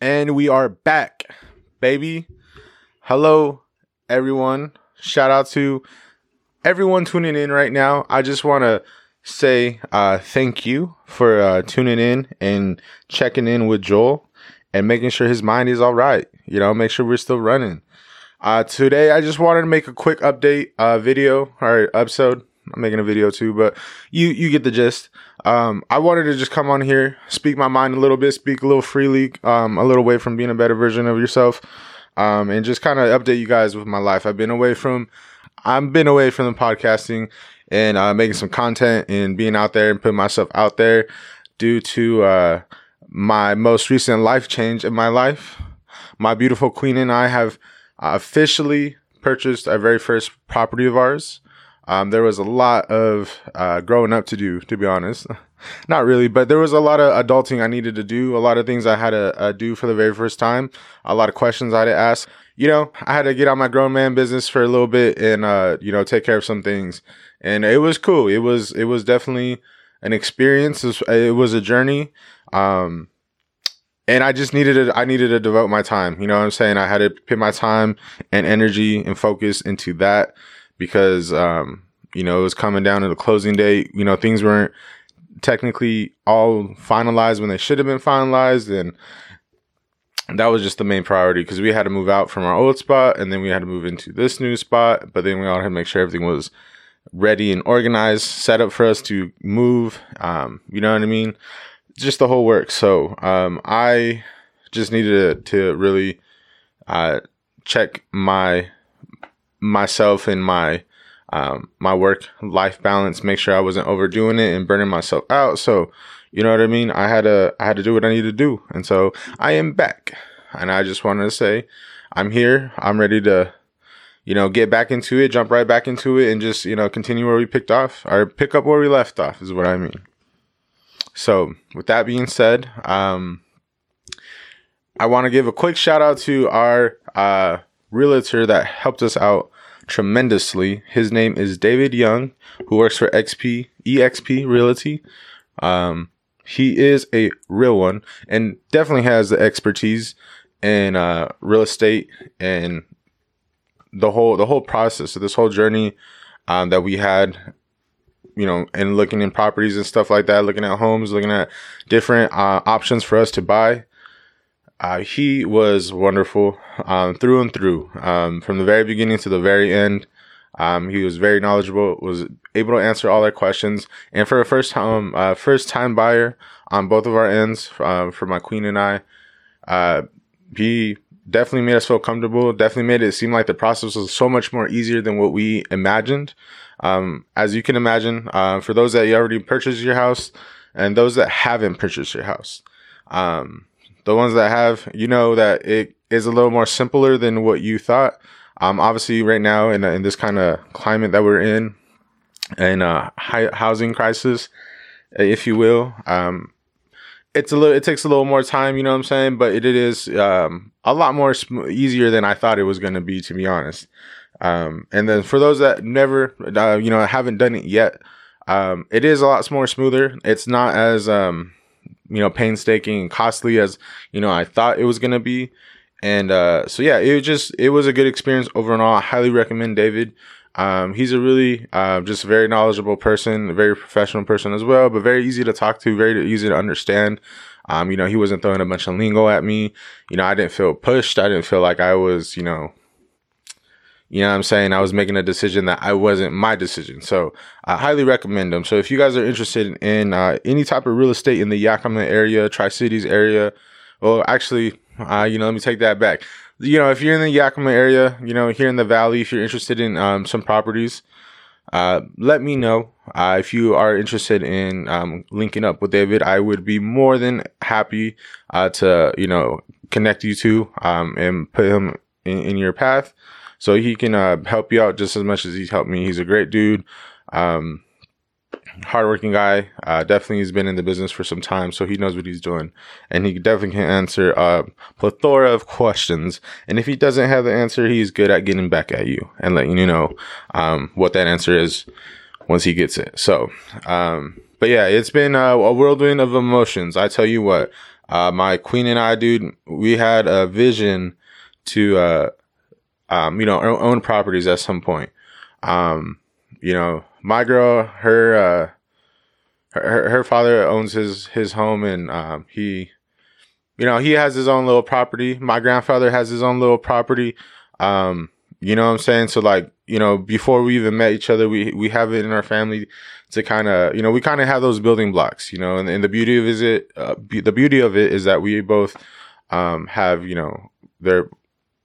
And we are back, baby. Hello, everyone. Shout out to everyone tuning in right now. I just want to say uh, thank you for uh, tuning in and checking in with Joel and making sure his mind is all right. You know, make sure we're still running. Uh, today, I just wanted to make a quick update uh, video or episode. I'm making a video too, but you you get the gist. Um, I wanted to just come on here, speak my mind a little bit, speak a little freely, um, a little away from being a better version of yourself, um, and just kind of update you guys with my life. I've been away from, I've been away from the podcasting and uh, making some content and being out there and putting myself out there due to uh, my most recent life change in my life. My beautiful queen and I have officially purchased our very first property of ours. Um, there was a lot of uh, growing up to do, to be honest. Not really, but there was a lot of adulting I needed to do, a lot of things I had to uh, do for the very first time, a lot of questions I had to ask. You know, I had to get on my grown man business for a little bit and, uh, you know, take care of some things. And it was cool. It was, it was definitely an experience. It was a journey. Um, and I just needed to, I needed to devote my time. You know what I'm saying? I had to put my time and energy and focus into that because um, you know it was coming down to the closing date. You know things weren't technically all finalized when they should have been finalized, and that was just the main priority because we had to move out from our old spot and then we had to move into this new spot. But then we all had to make sure everything was ready and organized, set up for us to move. Um, you know what I mean? Just the whole work. So um, I just needed to, to really uh, check my myself and my um, my work life balance, make sure I wasn't overdoing it and burning myself out. So, you know what I mean? I had to I had to do what I needed to do. And so I am back. And I just wanted to say I'm here. I'm ready to you know, get back into it, jump right back into it and just, you know, continue where we picked off or pick up where we left off is what I mean. So, with that being said, um I want to give a quick shout out to our uh realtor that helped us out tremendously. His name is David Young, who works for XP EXP Realty. Um, he is a real one and definitely has the expertise in uh, real estate and the whole the whole process of this whole journey um, that we had you know, and looking in properties and stuff like that, looking at homes, looking at different uh, options for us to buy. Uh, he was wonderful um, through and through, um, from the very beginning to the very end. Um, he was very knowledgeable, was able to answer all our questions, and for a first time, uh, first time buyer on both of our ends, uh, for my queen and I, uh, he definitely made us feel comfortable. Definitely made it seem like the process was so much more easier than what we imagined. Um, as you can imagine, uh, for those that you already purchased your house and those that haven't purchased your house, um, the ones that have, you know that it is a little more simpler than what you thought. Um, obviously, right now in, in this kind of climate that we're in, and uh, high housing crisis, if you will, um, it's a little. It takes a little more time. You know what I'm saying? But it, it is um, a lot more sm- easier than I thought it was going to be, to be honest. Um, and then for those that never, uh, you know, haven't done it yet, um, it is a lot more smoother. It's not as um, you know, painstaking and costly as, you know, I thought it was going to be. And, uh, so yeah, it was just, it was a good experience overall. I highly recommend David. Um, he's a really, uh, just very knowledgeable person, a very professional person as well, but very easy to talk to, very easy to understand. Um, you know, he wasn't throwing a bunch of lingo at me. You know, I didn't feel pushed. I didn't feel like I was, you know, you know what I'm saying? I was making a decision that I wasn't my decision. So I highly recommend them. So if you guys are interested in uh, any type of real estate in the Yakima area, Tri Cities area, well, actually, uh, you know, let me take that back. You know, if you're in the Yakima area, you know, here in the valley, if you're interested in um, some properties, uh, let me know. Uh, if you are interested in um, linking up with David, I would be more than happy uh, to, you know, connect you two um, and put him in, in your path so he can uh, help you out just as much as he's helped me. He's a great dude, um, hardworking guy. Uh, definitely, he's been in the business for some time, so he knows what he's doing, and he definitely can answer a plethora of questions. And if he doesn't have the answer, he's good at getting back at you and letting you know um, what that answer is once he gets it. So, um, but yeah, it's been uh, a whirlwind of emotions. I tell you what, uh, my queen and I, dude, we had a vision to, uh, um, you know, own properties at some point. Um, you know, my girl, her, uh, her, her father owns his, his home and, um, he, you know, he has his own little property. My grandfather has his own little property. Um, you know what I'm saying? So like, you know, before we even met each other, we, we have it in our family to kind of, you know, we kind of have those building blocks, you know, and, and the beauty of is it, uh, be, the beauty of it is that we both, um, have, you know, their,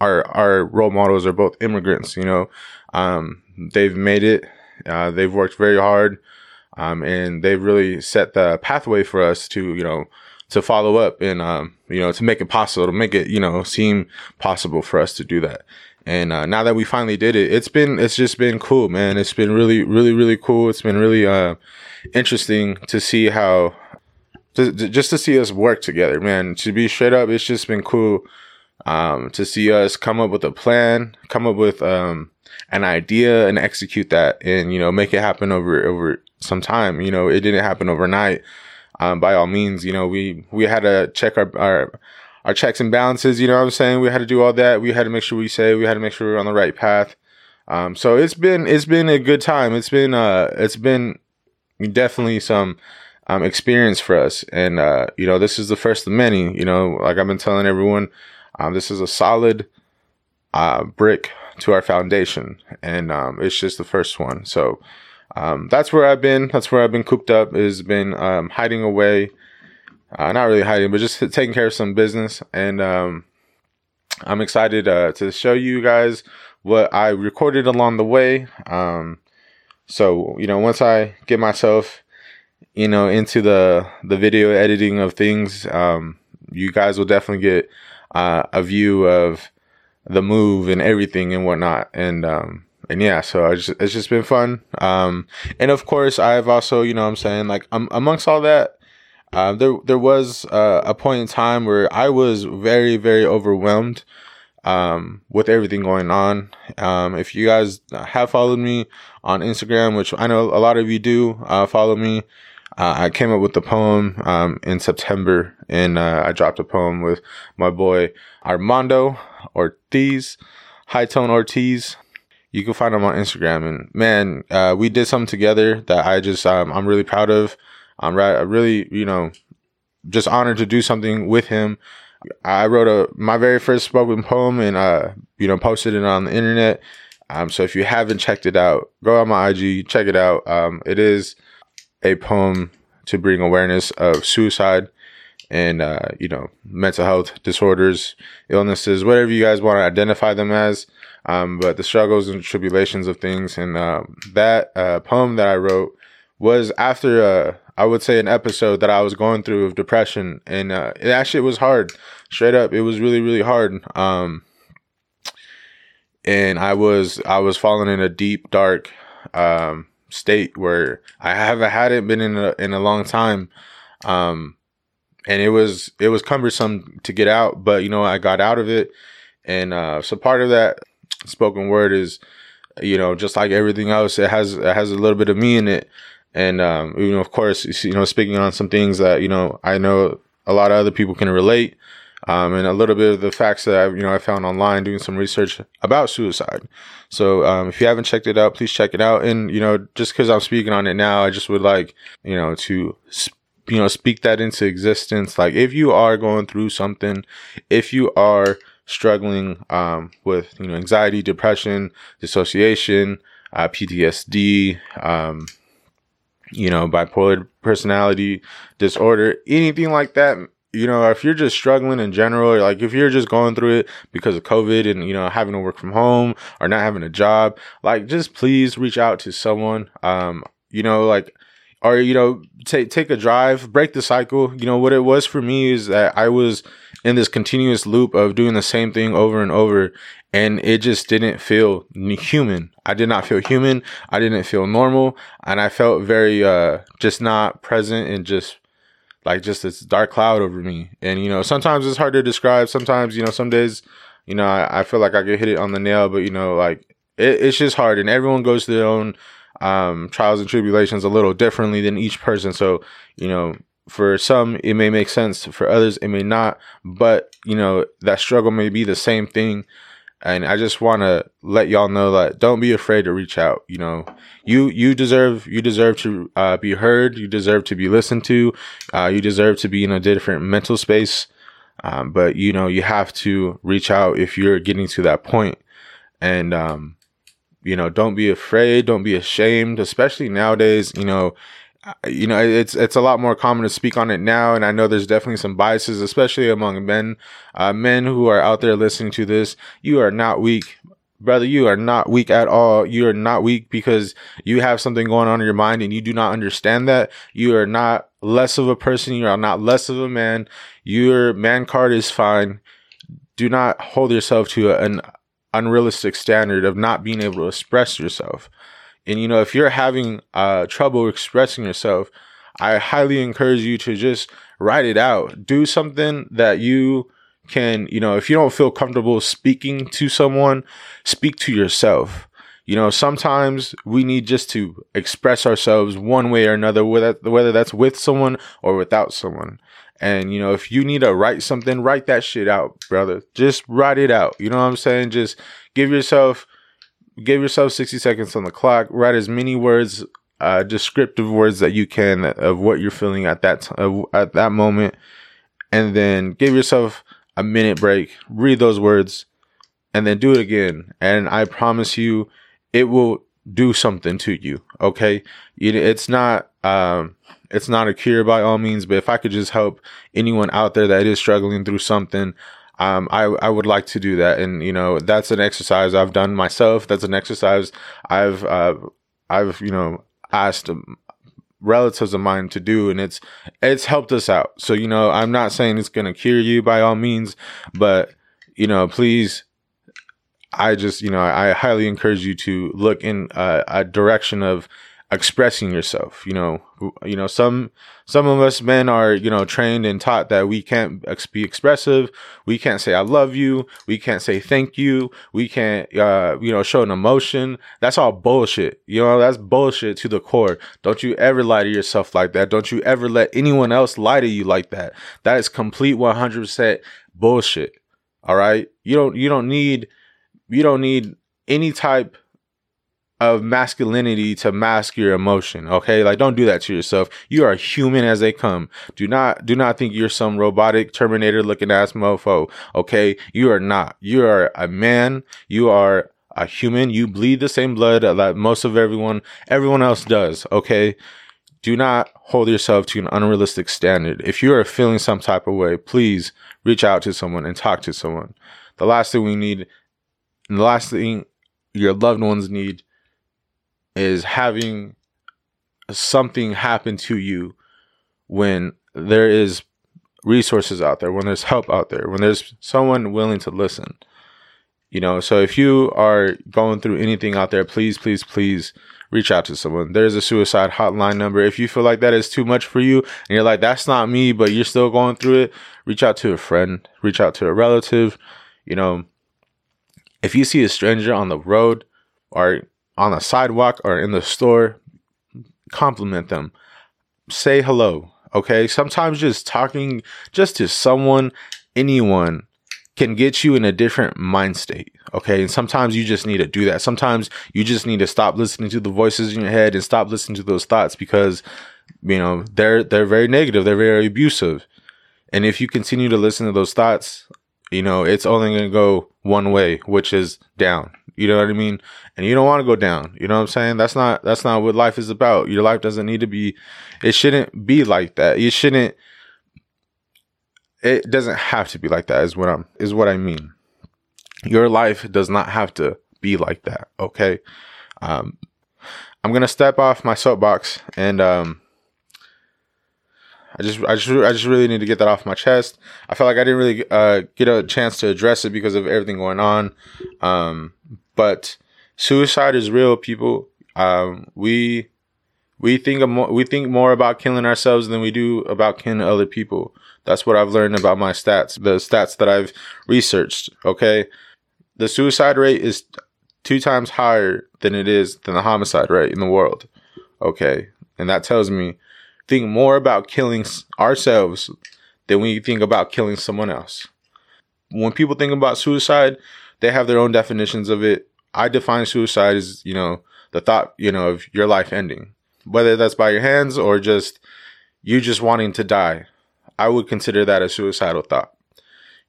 our, our role models are both immigrants, you know, um, they've made it, uh, they've worked very hard, um, and they've really set the pathway for us to, you know, to follow up and, um, you know, to make it possible, to make it, you know, seem possible for us to do that. And uh, now that we finally did it, it's been it's just been cool, man. It's been really, really, really cool. It's been really uh, interesting to see how to, to, just to see us work together, man. To be straight up, it's just been cool um, to see us come up with a plan, come up with um, an idea, and execute that, and you know, make it happen over over some time. You know, it didn't happen overnight. Um, by all means, you know, we we had to check our our our checks and balances. You know what I'm saying? We had to do all that. We had to make sure we say we had to make sure we are on the right path. Um, so it's been it's been a good time. It's been uh it's been definitely some um, experience for us, and uh, you know this is the first of many. You know, like I've been telling everyone, um, this is a solid uh, brick to our foundation, and um, it's just the first one. So um, that's where I've been. That's where I've been cooped up. Is been um, hiding away uh, not really hiding, but just taking care of some business. And um, I'm excited uh, to show you guys what I recorded along the way. Um, so you know, once I get myself, you know, into the the video editing of things, um, you guys will definitely get uh, a view of the move and everything and whatnot. And um, and yeah, so just, it's just been fun. Um, and of course, I've also, you know, I'm saying like um, amongst all that, uh, there there was uh, a point in time where I was very very overwhelmed um, with everything going on. Um, if you guys have followed me on Instagram, which I know a lot of you do uh, follow me, uh, I came up with the poem um, in September, and uh, I dropped a poem with my boy Armando Ortiz, High Tone Ortiz. You can find him on Instagram, and man, uh, we did something together that I just um, I'm really proud of. I'm really, you know, just honored to do something with him. I wrote a my very first spoken poem and uh, you know, posted it on the internet. Um, so if you haven't checked it out, go on my IG, check it out. Um, it is a poem to bring awareness of suicide and uh, you know, mental health disorders, illnesses, whatever you guys want to identify them as. Um, but the struggles and tribulations of things. And uh, that uh, poem that I wrote was after a uh, I would say an episode that I was going through of depression, and uh, it actually was hard. Straight up, it was really really hard. Um, and I was I was falling in a deep dark um, state where I haven't hadn't been in a in a long time. Um, and it was it was cumbersome to get out, but you know I got out of it, and uh, so part of that spoken word is, you know, just like everything else, it has it has a little bit of me in it. And um, you know, of course, you know, speaking on some things that you know I know a lot of other people can relate, um, and a little bit of the facts that I you know I found online doing some research about suicide. So um, if you haven't checked it out, please check it out. And you know, just because I'm speaking on it now, I just would like you know to you know speak that into existence. Like if you are going through something, if you are struggling um, with you know anxiety, depression, dissociation, uh, PTSD, um, you know, bipolar personality disorder, anything like that, you know, if you're just struggling in general, or like if you're just going through it because of COVID and, you know, having to work from home or not having a job, like just please reach out to someone. Um, you know, like, or, you know, take, take a drive, break the cycle. You know, what it was for me is that I was in this continuous loop of doing the same thing over and over and it just didn't feel human. I did not feel human. I didn't feel normal, and I felt very uh just not present and just like just this dark cloud over me. And you know, sometimes it's hard to describe. Sometimes you know, some days, you know, I, I feel like I get hit it on the nail, but you know, like it, it's just hard, and everyone goes through their own um, trials and tribulations a little differently than each person. So, you know, for some, it may make sense. For others, it may not. But, you know, that struggle may be the same thing. And I just want to let y'all know that don't be afraid to reach out. You know, you, you deserve, you deserve to uh, be heard. You deserve to be listened to. Uh, you deserve to be in a different mental space. Um, but you know, you have to reach out if you're getting to that point. And, um, you know, don't be afraid, don't be ashamed, especially nowadays, you know, you know, it's it's a lot more common to speak on it now, and I know there's definitely some biases, especially among men, uh, men who are out there listening to this. You are not weak, brother. You are not weak at all. You are not weak because you have something going on in your mind and you do not understand that. You are not less of a person. You are not less of a man. Your man card is fine. Do not hold yourself to an unrealistic standard of not being able to express yourself. And you know, if you're having uh, trouble expressing yourself, I highly encourage you to just write it out. Do something that you can, you know, if you don't feel comfortable speaking to someone, speak to yourself. You know, sometimes we need just to express ourselves one way or another, whether, whether that's with someone or without someone. And, you know, if you need to write something, write that shit out, brother. Just write it out. You know what I'm saying? Just give yourself, give yourself 60 seconds on the clock. Write as many words, uh, descriptive words that you can of what you're feeling at that time, at that moment. And then give yourself a minute break, read those words, and then do it again. And I promise you, it will do something to you. Okay. It's not, um, it's not a cure by all means, but if I could just help anyone out there that is struggling through something, um, I, I would like to do that. And, you know, that's an exercise I've done myself. That's an exercise I've, uh, I've, you know, asked relatives of mine to do and it's, it's helped us out. So, you know, I'm not saying it's going to cure you by all means, but, you know, please, I just, you know, I highly encourage you to look in a direction of expressing yourself. You know, you know, some, some of us men are, you know, trained and taught that we can't ex- be expressive. We can't say, I love you. We can't say thank you. We can't, uh, you know, show an emotion. That's all bullshit. You know, that's bullshit to the core. Don't you ever lie to yourself like that. Don't you ever let anyone else lie to you like that. That is complete 100% bullshit. All right. You don't, you don't need, you don't need any type of masculinity to mask your emotion. Okay. Like don't do that to yourself. You are human as they come. Do not, do not think you're some robotic terminator looking ass mofo. Okay. You are not. You are a man. You are a human. You bleed the same blood that most of everyone, everyone else does. Okay. Do not hold yourself to an unrealistic standard. If you are feeling some type of way, please reach out to someone and talk to someone. The last thing we need, the last thing your loved ones need is having something happen to you when there is resources out there, when there's help out there, when there's someone willing to listen. You know, so if you are going through anything out there, please, please, please reach out to someone. There's a suicide hotline number. If you feel like that is too much for you and you're like, that's not me, but you're still going through it, reach out to a friend, reach out to a relative. You know, if you see a stranger on the road or on the sidewalk or in the store, compliment them. Say hello. Okay. Sometimes just talking just to someone, anyone can get you in a different mind state. Okay. And sometimes you just need to do that. Sometimes you just need to stop listening to the voices in your head and stop listening to those thoughts because, you know, they're, they're very negative. They're very abusive. And if you continue to listen to those thoughts, you know, it's only going to go one way, which is down. You know what I mean? And you don't want to go down. You know what I'm saying? That's not that's not what life is about. Your life doesn't need to be it shouldn't be like that. You shouldn't it doesn't have to be like that is what I'm is what I mean. Your life does not have to be like that, okay? Um I'm going to step off my soapbox and um I just, I just, I just really need to get that off my chest. I felt like I didn't really uh, get a chance to address it because of everything going on. Um, but suicide is real, people. Um, we we think we think more about killing ourselves than we do about killing other people. That's what I've learned about my stats, the stats that I've researched. Okay, the suicide rate is two times higher than it is than the homicide rate in the world. Okay. And that tells me think more about killing ourselves than we think about killing someone else. When people think about suicide, they have their own definitions of it. I define suicide as, you know, the thought, you know, of your life ending, whether that's by your hands or just you just wanting to die. I would consider that a suicidal thought.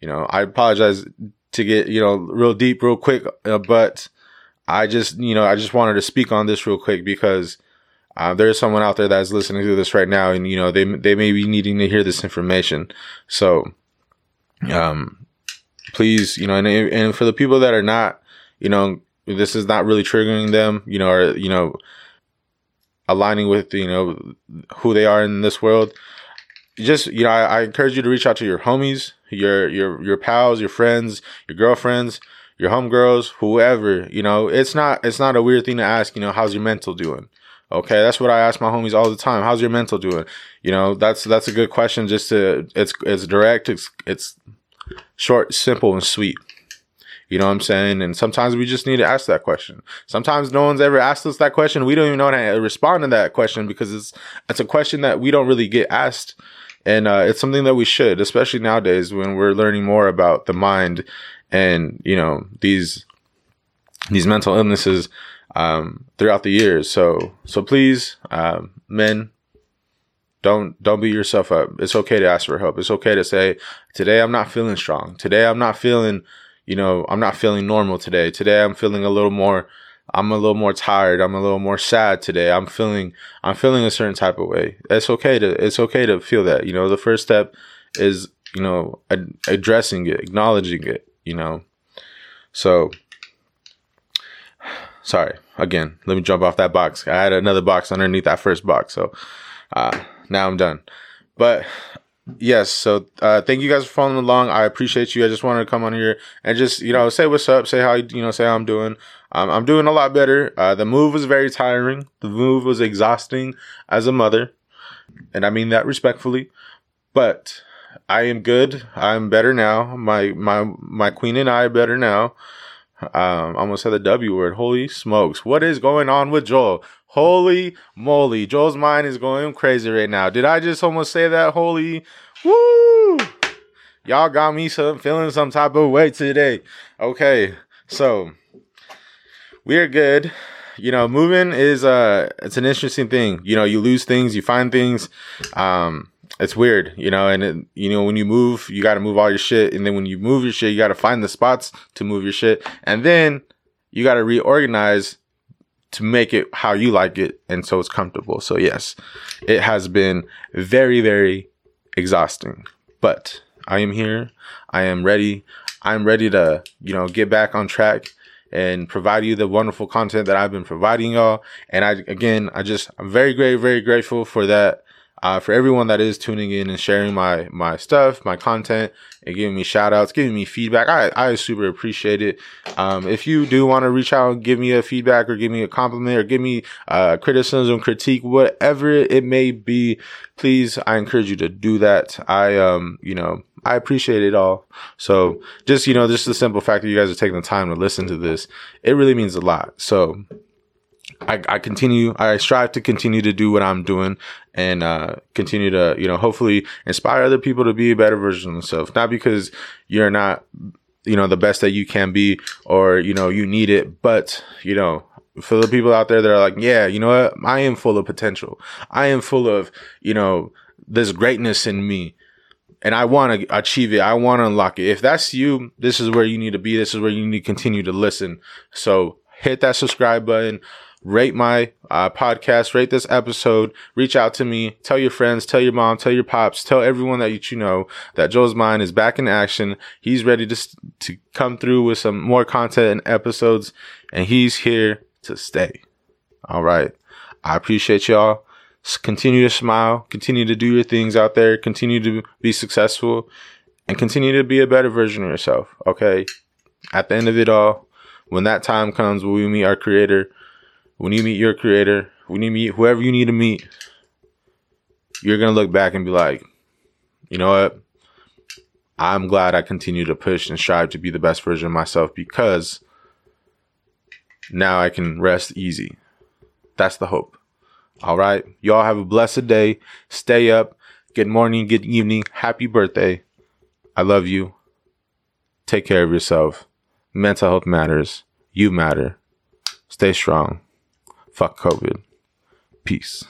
You know, I apologize to get, you know, real deep real quick, uh, but I just, you know, I just wanted to speak on this real quick because uh, there's someone out there that's listening to this right now, and you know, they they may be needing to hear this information. So, um, please, you know, and and for the people that are not, you know, this is not really triggering them, you know, or you know, aligning with you know who they are in this world. Just you know, I, I encourage you to reach out to your homies, your your your pals, your friends, your girlfriends your homegirls, whoever, you know, it's not it's not a weird thing to ask, you know, how's your mental doing? Okay, that's what I ask my homies all the time. How's your mental doing? You know, that's that's a good question just to it's it's direct, it's it's short, simple and sweet. You know what I'm saying? And sometimes we just need to ask that question. Sometimes no one's ever asked us that question. We don't even know how to respond to that question because it's it's a question that we don't really get asked. And uh, it's something that we should, especially nowadays when we're learning more about the mind and you know these these mental illnesses um, throughout the years. So so please, um, men, don't don't beat yourself up. It's okay to ask for help. It's okay to say today I'm not feeling strong. Today I'm not feeling you know I'm not feeling normal today. Today I'm feeling a little more. I'm a little more tired. I'm a little more sad today. I'm feeling I'm feeling a certain type of way. It's okay to it's okay to feel that. You know, the first step is you know ad- addressing it, acknowledging it you know. So sorry again. Let me jump off that box. I had another box underneath that first box, so uh, now I'm done. But yes, so uh, thank you guys for following along. I appreciate you. I just wanted to come on here and just you know say what's up, say how you know say how I'm doing. Um, I'm doing a lot better. Uh, the move was very tiring. The move was exhausting as a mother, and I mean that respectfully. But I am good. I'm better now. My my my queen and I are better now. Um, almost said the W word. Holy smokes! What is going on with Joel? Holy moly! Joel's mind is going crazy right now. Did I just almost say that? Holy woo! Y'all got me some feeling some type of way today. Okay, so we're good. You know, moving is uh it's an interesting thing. You know, you lose things, you find things. Um it's weird, you know, and it, you know when you move, you got to move all your shit, and then when you move your shit, you got to find the spots to move your shit, and then you got to reorganize to make it how you like it, and so it's comfortable. So yes, it has been very very exhausting, but I am here. I am ready. I'm ready to you know get back on track and provide you the wonderful content that I've been providing y'all. And I again, I just I'm very very very grateful for that uh, for everyone that is tuning in and sharing my my stuff, my content, and giving me shout outs, giving me feedback. I, I super appreciate it. Um, if you do want to reach out and give me a feedback or give me a compliment or give me uh, criticism, critique, whatever it may be, please, I encourage you to do that. I, um, you know, I appreciate it all. So just, you know, just the simple fact that you guys are taking the time to listen to this, it really means a lot. So I, I continue, I strive to continue to do what I'm doing and uh, continue to, you know, hopefully inspire other people to be a better version of themselves. Not because you're not, you know, the best that you can be or, you know, you need it, but, you know, for the people out there that are like, yeah, you know what? I am full of potential. I am full of, you know, this greatness in me and I want to achieve it. I want to unlock it. If that's you, this is where you need to be. This is where you need to continue to listen. So hit that subscribe button rate my uh, podcast, rate this episode, reach out to me, tell your friends, tell your mom, tell your pops, tell everyone that you know that Joel's Mind is back in action. He's ready to, to come through with some more content and episodes, and he's here to stay. All right. I appreciate y'all. Continue to smile, continue to do your things out there, continue to be successful, and continue to be a better version of yourself. Okay. At the end of it all, when that time comes, when we meet our creator, when you meet your creator, when you meet whoever you need to meet, you're to look back and be like, you know what? I'm glad I continue to push and strive to be the best version of myself because now I can rest easy. That's the hope. All right. Y'all have a blessed day. Stay up. Good morning, good evening. Happy birthday. I love you. Take care of yourself. Mental health matters. You matter. Stay strong. Fuck COVID. Peace.